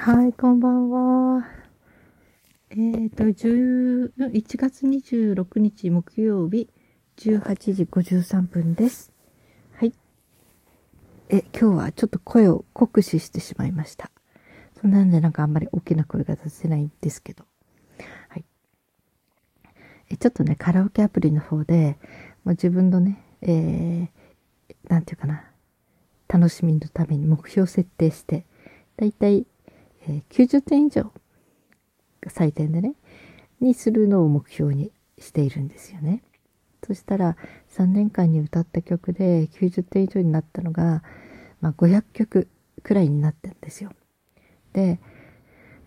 はい、こんばんは。えっ、ー、と、11月26日木曜日、18時53分です。はい。え、今日はちょっと声を酷使してしまいました。そんなんでなんかあんまり大きな声が出せないんですけど。はい。え、ちょっとね、カラオケアプリの方で、もう自分のね、えー、なんていうかな、楽しみのために目標設定して、だいたいえ、90点以上採点でね、にするのを目標にしているんですよね。そしたら3年間に歌った曲で90点以上になったのが、まあ、500曲くらいになってんですよ。で、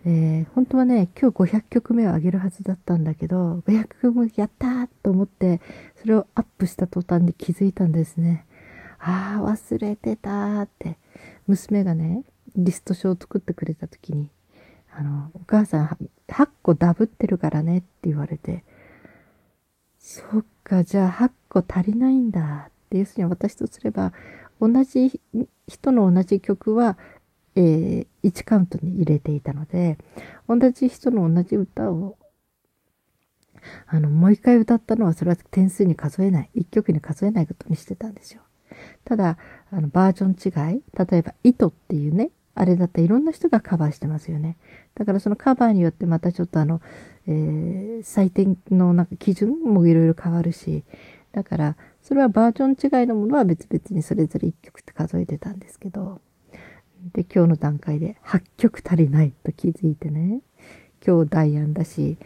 えー、本当はね、今日500曲目を上げるはずだったんだけど、500曲目やったーと思って、それをアップした途端に気づいたんですね。ああ、忘れてたーって。娘がね、リスト書を作ってくれた時に、あの、お母さん8個ダブってるからねって言われて、そっか、じゃあ8個足りないんだって、要するに私とすれば、同じ人の同じ曲は、えー、1カウントに入れていたので、同じ人の同じ歌を、あの、もう一回歌ったのはそれは点数に数えない、1曲に数えないことにしてたんですよ。ただ、あの、バージョン違い、例えば、糸っていうね、あれだったらいろんな人がカバーしてますよね。だからそのカバーによってまたちょっとあの、えー、採点のなんか基準もいろいろ変わるし、だから、それはバージョン違いのものは別々にそれぞれ1曲って数えてたんですけど、で、今日の段階で8曲足りないと気づいてね、今日ダイアンだし、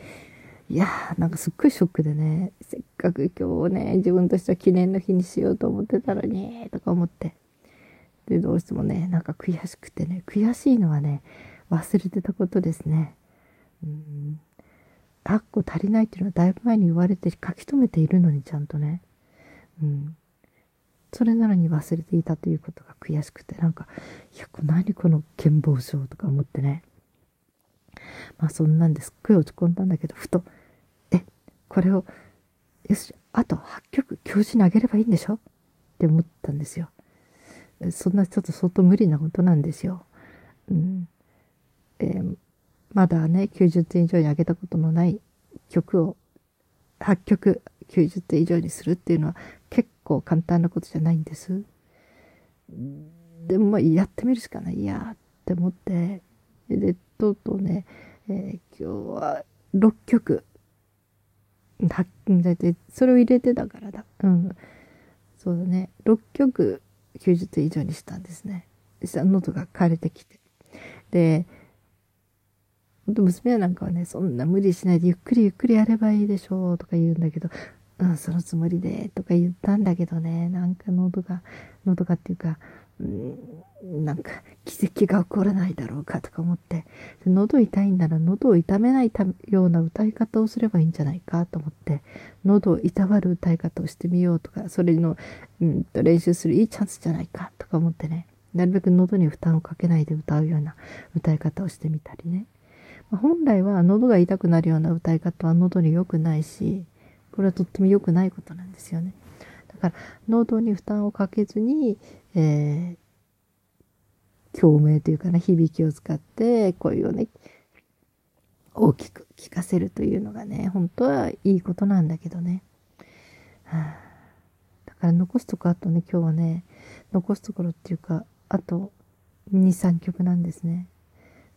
いやー、なんかすっごいショックでね、せっかく今日ね、自分としては記念の日にしようと思ってたのに、とか思って。で、どうしてもね、なんか悔しくてね、悔しいのはね、忘れてたことですね。うん。8個足りないっていうのはだいぶ前に言われて書き留めているのにちゃんとね。うん。それなのに忘れていたということが悔しくて、なんか、いや、何この健忘症とか思ってね。まあそんなんですっごい落ち込んだんだけど、ふと、え、これを、よし、あと8曲教授にあげればいいんでしょ？って思ったんですよ。そんなちょっと相当無理なことなんですよ。うんえー、まだね、90点以上に上げたことのない曲を8曲90点以上にするっていうのは結構簡単なことじゃないんです。でもまあやってみるしかないやって思って、で、とうとうね、えー、今日は6曲、だいたいそれを入れてたからだ。うん。そうだね。6曲90点以上にしたんですね。したら喉が枯れてきて。で、ほんと娘なんかはね、そんな無理しないでゆっくりゆっくりやればいいでしょうとか言うんだけど、うん、そのつもりでとか言ったんだけどね、なんか喉が、喉がっていうか、なんか奇跡が起こらないだろうかとか思って、喉痛いんなら喉を痛めないような歌い方をすればいいんじゃないかと思って、喉をいたわる歌い方をしてみようとか、それの、うんと練習するいいチャンスじゃないかとか思ってね、なるべく喉に負担をかけないで歌うような歌い方をしてみたりね。本来は喉が痛くなるような歌い方は喉に良くないし、これはとっても良くないことなんですよね。だから、喉に負担をかけずに、えー、共鳴というかな、響きを使って声をね、大きく聞かせるというのがね、本当はいいことなんだけどね。はあ、だから残すとこあとね、今日はね、残すところっていうか、あと2、3曲なんですね。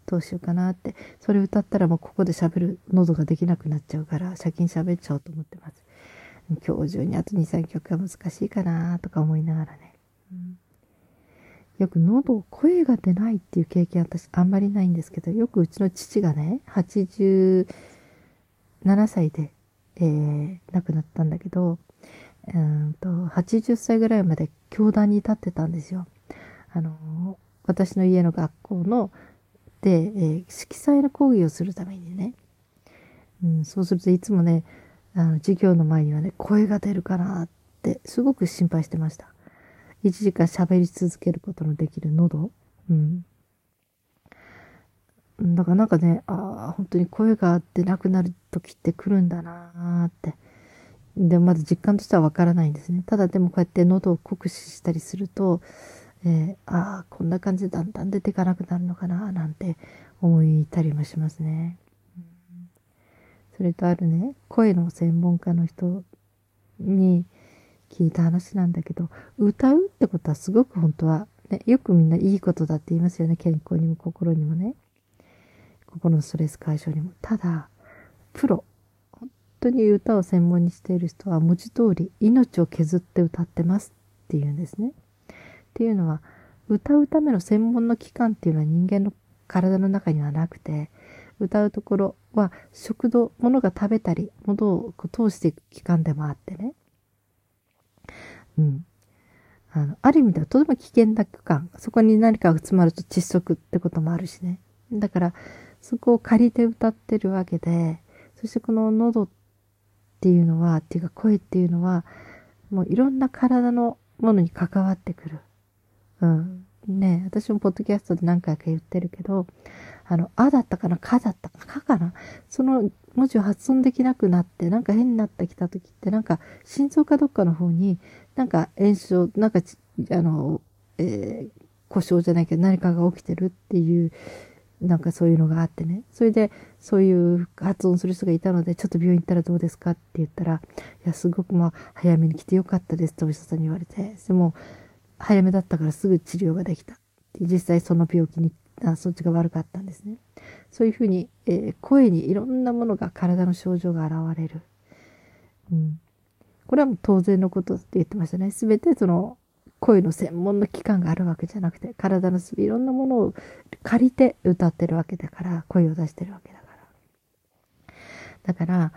どうしようかなって。それ歌ったらもうここで喋る喉ができなくなっちゃうから、先に喋っちゃおうと思ってます。今日中にあと2、3曲は難しいかなとか思いながらね。うん、よく喉、声が出ないっていう経験私あんまりないんですけど、よくうちの父がね、87歳で、えー、亡くなったんだけど、うんと80歳ぐらいまで教壇に立ってたんですよ。あの、私の家の学校の、で、えー、色彩の講義をするためにね、うん、そうするといつもね、あの、授業の前にはね、声が出るかなってすごく心配してました。1時間喋り続けることのできる喉。うん。だからなんかね、ああ、本当に声が出なくなる時って来るんだなーって。でまず実感としてはわからないんですね。ただでもこうやって喉を酷使したりすると、えー、ああ、こんな感じでだんだん出ていかなくなるのかななんて思いたりもしますね。それとあるね、声の専門家の人に聞いた話なんだけど、歌うってことはすごく本当は、ね、よくみんないいことだって言いますよね。健康にも心にもね。心のストレス解消にも。ただ、プロ、本当に歌を専門にしている人は文字通り命を削って歌ってますっていうんですね。っていうのは、歌うための専門の器官っていうのは人間の体の中にはなくて、歌うところは食道、物が食べたり、物を通していく器官でもあってね。うん。あの、ある意味ではとても危険な区間。そこに何かが詰まると窒息ってこともあるしね。だから、そこを借りて歌ってるわけで、そしてこの喉っていうのは、っていうか声っていうのは、もういろんな体のものに関わってくる。うん。ね私もポッドキャストで何回か言ってるけど、あの、あだったかな、かだったかな、かかな。その文字を発音できなくなって、なんか変になってきた時って、なんか心臓かどっかの方に、なんか炎症、なんかあの、えー、故障じゃないけど何かが起きてるっていう、なんかそういうのがあってね。それで、そういう発音する人がいたので、ちょっと病院行ったらどうですかって言ったら、いや、すごくまあ、早めに来てよかったですってお医者さんに言われて、でも、早めだったからすぐ治療ができた。実際その病気にあそっちが悪かったんですね。そういうふうに、えー、声にいろんなものが体の症状が現れる。うん。これはもう当然のことって言ってましたね。すべてその声の専門の機関があるわけじゃなくて、体のいろんなものを借りて歌ってるわけだから、声を出してるわけだから。だから、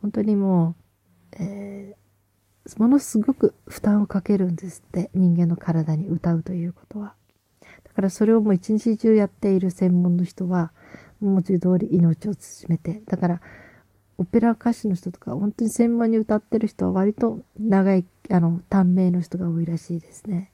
本当にもう、えー、ものすごく負担をかけるんですって、人間の体に歌うということは。だからそれをもう一日中やっている専門の人は、文字通り命を縮めて、だから、オペラ歌手の人とか、本当に専門に歌ってる人は割と長い、あの、短命の人が多いらしいですね。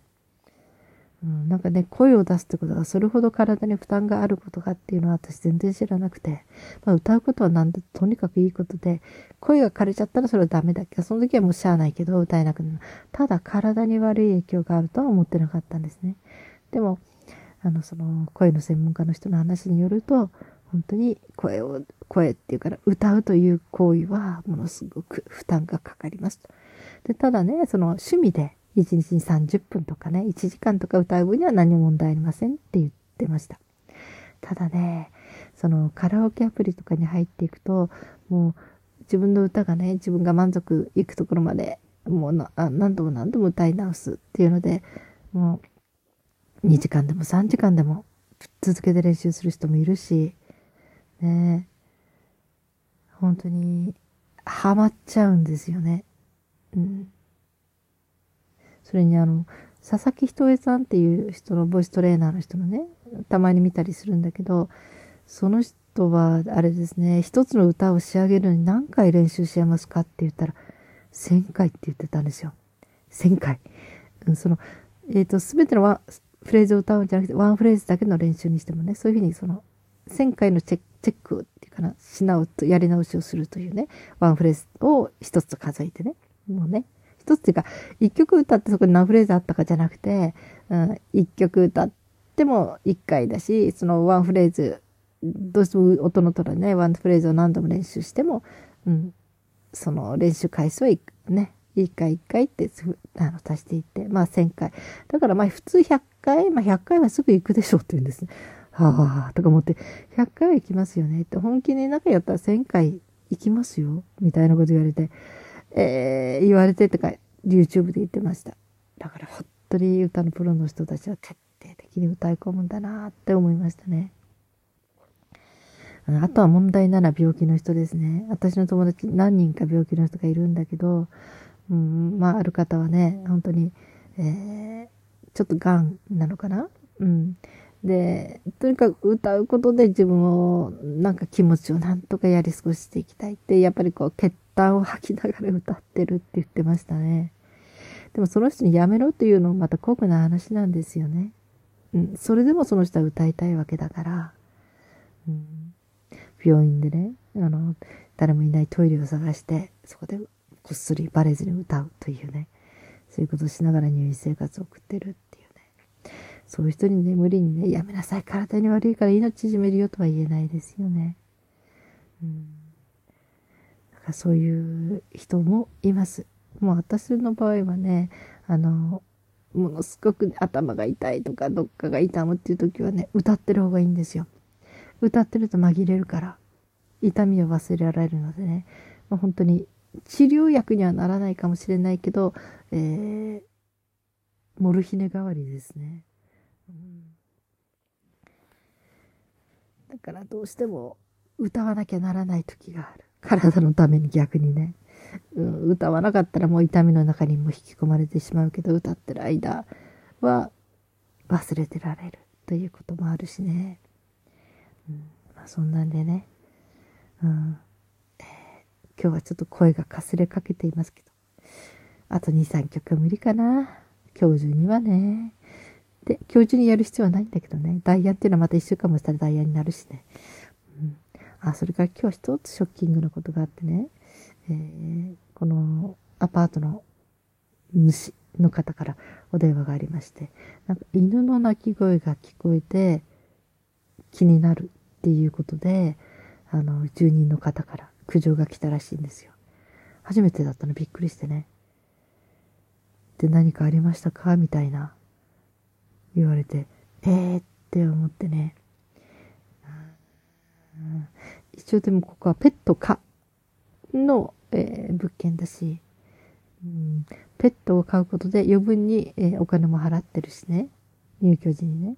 うん、なんかね、声を出すってことがそれほど体に負担があることかっていうのは私全然知らなくて、まあ、歌うことはなんでとにかくいいことで、声が枯れちゃったらそれはダメだっけ、その時はもうしゃあないけど歌えなくなる。ただ体に悪い影響があるとは思ってなかったんですね。でも、あの、その声の専門家の人の話によると、本当に声を、声っていうから歌うという行為はものすごく負担がかかります。で、ただね、その趣味で1日に30分とかね、1時間とか歌う分には何も問題ありませんって言ってました。ただね、そのカラオケアプリとかに入っていくと、もう自分の歌がね、自分が満足いくところまで、もう何度も何度も歌い直すっていうので、もう2時間でも3時間でも続けて練習する人もいるし、ね本当にハマっちゃうんですよね。うん。それにあの、佐々木ひとえさんっていう人のボイストレーナーの人のね、たまに見たりするんだけど、その人は、あれですね、一つの歌を仕上げるのに何回練習しますかって言ったら、1000回って言ってたんですよ。1000回。その、えっ、ー、と、すべてのは、フレーズを歌うんじゃなくて、ワンフレーズだけの練習にしてもね、そういうふうにその、1000回のチェックっていうかな、し直と、やり直しをするというね、ワンフレーズを一つ数えてね、もうね、一つっていうか、一曲歌ってそこに何フレーズあったかじゃなくて、うん、一曲歌っても一回だし、そのワンフレーズ、どうしても音の取らね、ワンフレーズを何度も練習しても、うん、その練習回数はね、一回一回ってあの足していって、まあ1000回。だからまあ普通100回、まあ100回はすぐ行くでしょうって言うんですね。はあ、とか思って、100回は行きますよねって、本気に仲やったら1000回行きますよみたいなこと言われて、えー、言われてとか、YouTube で言ってました。だから本当に歌のプロの人たちは徹底的に歌い込むんだなって思いましたね。あとは問題なら病気の人ですね。私の友達何人か病気の人がいるんだけど、うん、まあ、ある方はね、本当に、えー、ちょっと癌なのかな？うん。で、とにかく歌うことで自分を、なんか気持ちをなんとかやり過ごしていきたいって、やっぱりこう決、痰を吐きながら歌ってるって言ってましたね。でもその人にやめろというのもまた酷な話なんですよね。うん。それでもその人は歌いたいわけだから、うん。病院でね、あの、誰もいないトイレを探して、そこでこっそりバレずに歌うというね、そういうことをしながら入院生活を送ってるっていうね、そういう人にね、無理にね、やめなさい、体に悪いから命縮めるよとは言えないですよね。うん。そういう人もいます。もう私の場合はね、あの、ものすごく頭が痛いとか、どっかが痛むっていう時はね、歌ってる方がいいんですよ。歌ってると紛れるから、痛みを忘れられるのでね、まあ、本当に治療薬にはならないかもしれないけど、えー、モルヒネ代わりですね。うん、だからどうしても歌わなきゃならない時がある。体のために逆にね。うん、歌わなかったらもう痛みの中にも引き込まれてしまうけど、歌ってる間は忘れてられるということもあるしね。うん、まあそんなんでね。うん今日はちょっと声がかすれかけていますけど。あと2、3曲無理かな。今日中にはね。で、今日中にやる必要はないんだけどね。ダイヤっていうのはまた1週間もしたらダイヤになるしね。あ、それから今日一つショッキングなことがあってね。えー、このアパートの主の方からお電話がありまして、なんか犬の鳴き声が聞こえて気になるっていうことで、あの、住人の方から苦情が来たらしいんですよ。初めてだったのびっくりしてね。で、何かありましたか？みたいな。言われて、えーって思ってね。一応でもここはペット可の、えー、物件だし、うん、ペットを飼うことで余分に、えー、お金も払ってるしね。入居時にね。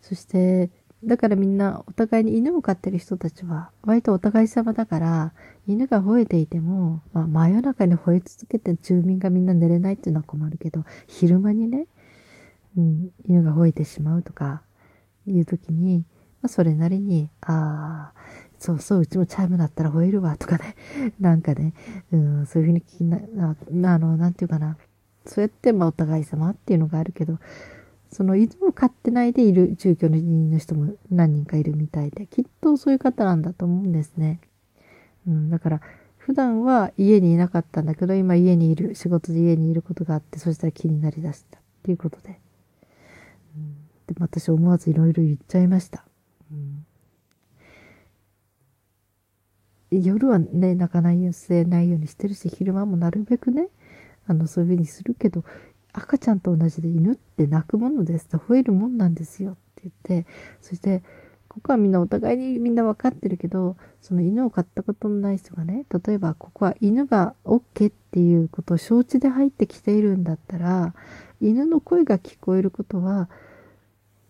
そして、だからみんなお互いに犬を飼ってる人たちは割とお互い様だから犬が吠えていても、まあ、真夜中に吠え続けて住民がみんな寝れないっていうのは困るけど昼間にね、うん、犬が吠えてしまうとかいう時に、まあ、それなりにああそうそう、うちもチャイムだったら吠えるわとかね。なんかね、うん、そういうふうに聞きな、あの、なんていうかな。そうやって、まあ、お互い様っていうのがあるけど、その犬を飼ってないでいる住居の人も何人かいるみたいで、きっとそういう方なんだと思うんですね。うん、だから、普段は家にいなかったんだけど、今家にいる、仕事で家にいることがあって、そしたら気になりだしたっていうことで。うん、で私思わずいろいろ言っちゃいました。うん、夜はね、泣かないようにせないようにしてるし、昼間もなるべくね、あの、そういうふうにするけど、赤ちゃんと同じで犬って泣くものですと吠えるもんなんですよって言ってそしてここはみんなお互いにみんな分かってるけどその犬を飼ったことのない人がね例えばここは犬が OK っていうことを承知で入ってきているんだったら犬の声が聞こえることは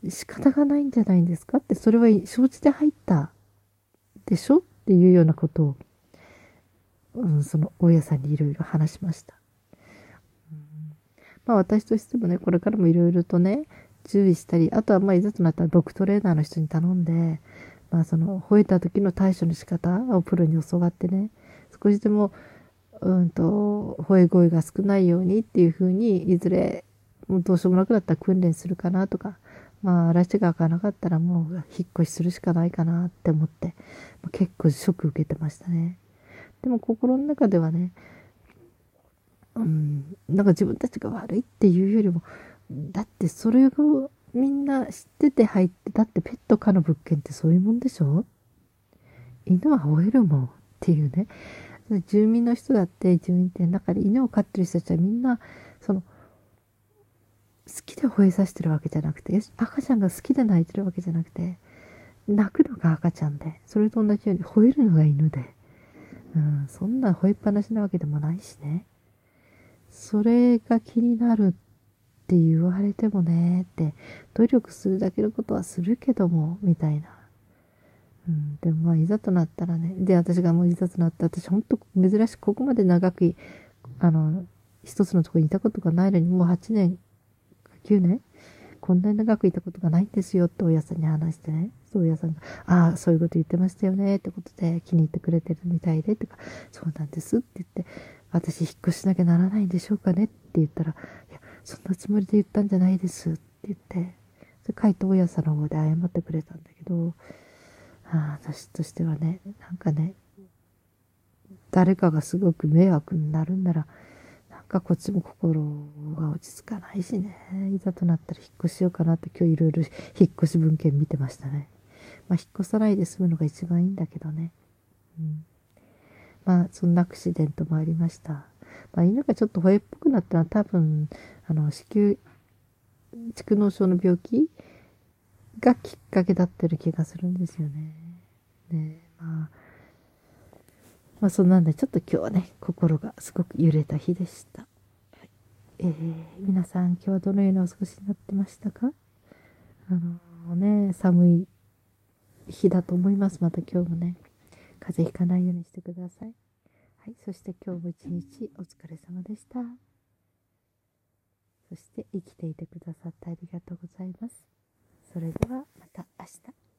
仕方がないんじゃないんですかってそれは承知で入ったでしょっっていうようなことを、うん、その大家さんにいろいろ話しました。まあ私としてもね、これからもいろいろとね、注意したり、あとはまあいざとなったらドッグトレーナーの人に頼んで、まあその吠えた時の対処の仕方をプロに教わってね、少しでも、うんと、吠え声が少ないようにっていうふうに、いずれ、もうどうしようもなくなったら訓練するかなとか、まあ、嵐が開かなかったらもう引っ越しするしかないかなって思って、結構ショック受けてましたね。でも心の中ではね、うん、なんか自分たちが悪いっていうよりも、だってそれをみんな知ってて入って、だってペット可の物件ってそういうもんでしょ？犬は吠えるもんっていうね。住民の人だって住民って中で犬を飼ってる人たちはみんな、その、好きで吠えさせてるわけじゃなくて、赤ちゃんが好きで泣いてるわけじゃなくて、泣くのが赤ちゃんで、それと同じように吠えるのが犬で、うん、そんな吠えっぱなしなわけでもないしね。それが気になるって言われてもね、って、努力するだけのことはするけども、みたいな。うん、でもまあ、いざとなったらね、で、私がもういざとなった私、ほんと珍しくここまで長く、あの、一つのとこにいたことがないのに、もう8年、9年こんなに長くいたことがないんですよって親さんに話してね。そう親さんが、ああ、そういうこと言ってましたよねってことで気に入ってくれてるみたいで、とか、そうなんですって言って、私引っ越しなきゃならないんでしょうかねって言ったら、いや、そんなつもりで言ったんじゃないですって言って、それ書いて親さんの方で謝ってくれたんだけど、ああ私としてはね、なんかね、誰かがすごく迷惑になるんなら、かこっちも心が落ち着かないしね。いざとなったら引っ越しようかなって今日いろいろ引っ越し文献見てましたね。まあ引っ越さないで済むのが一番いいんだけどね。うん。まあそんなアクシデントもありました。まあ犬がちょっと吠えっぽくなったのは多分、あの、子宮、蓄膿症の病気がきっかけだってる気がするんですよね。ねまあ、まあそんなんでちょっと今日はね、心がすごく揺れた日でした。えー、皆さん今日はどのようにお過ごしになってましたか？あのー、ね、寒い日だと思います。また今日もね、風邪ひかないようにしてください。はい、そして今日も一日お疲れ様でした。そして生きていてくださってありがとうございます。それではまた明日。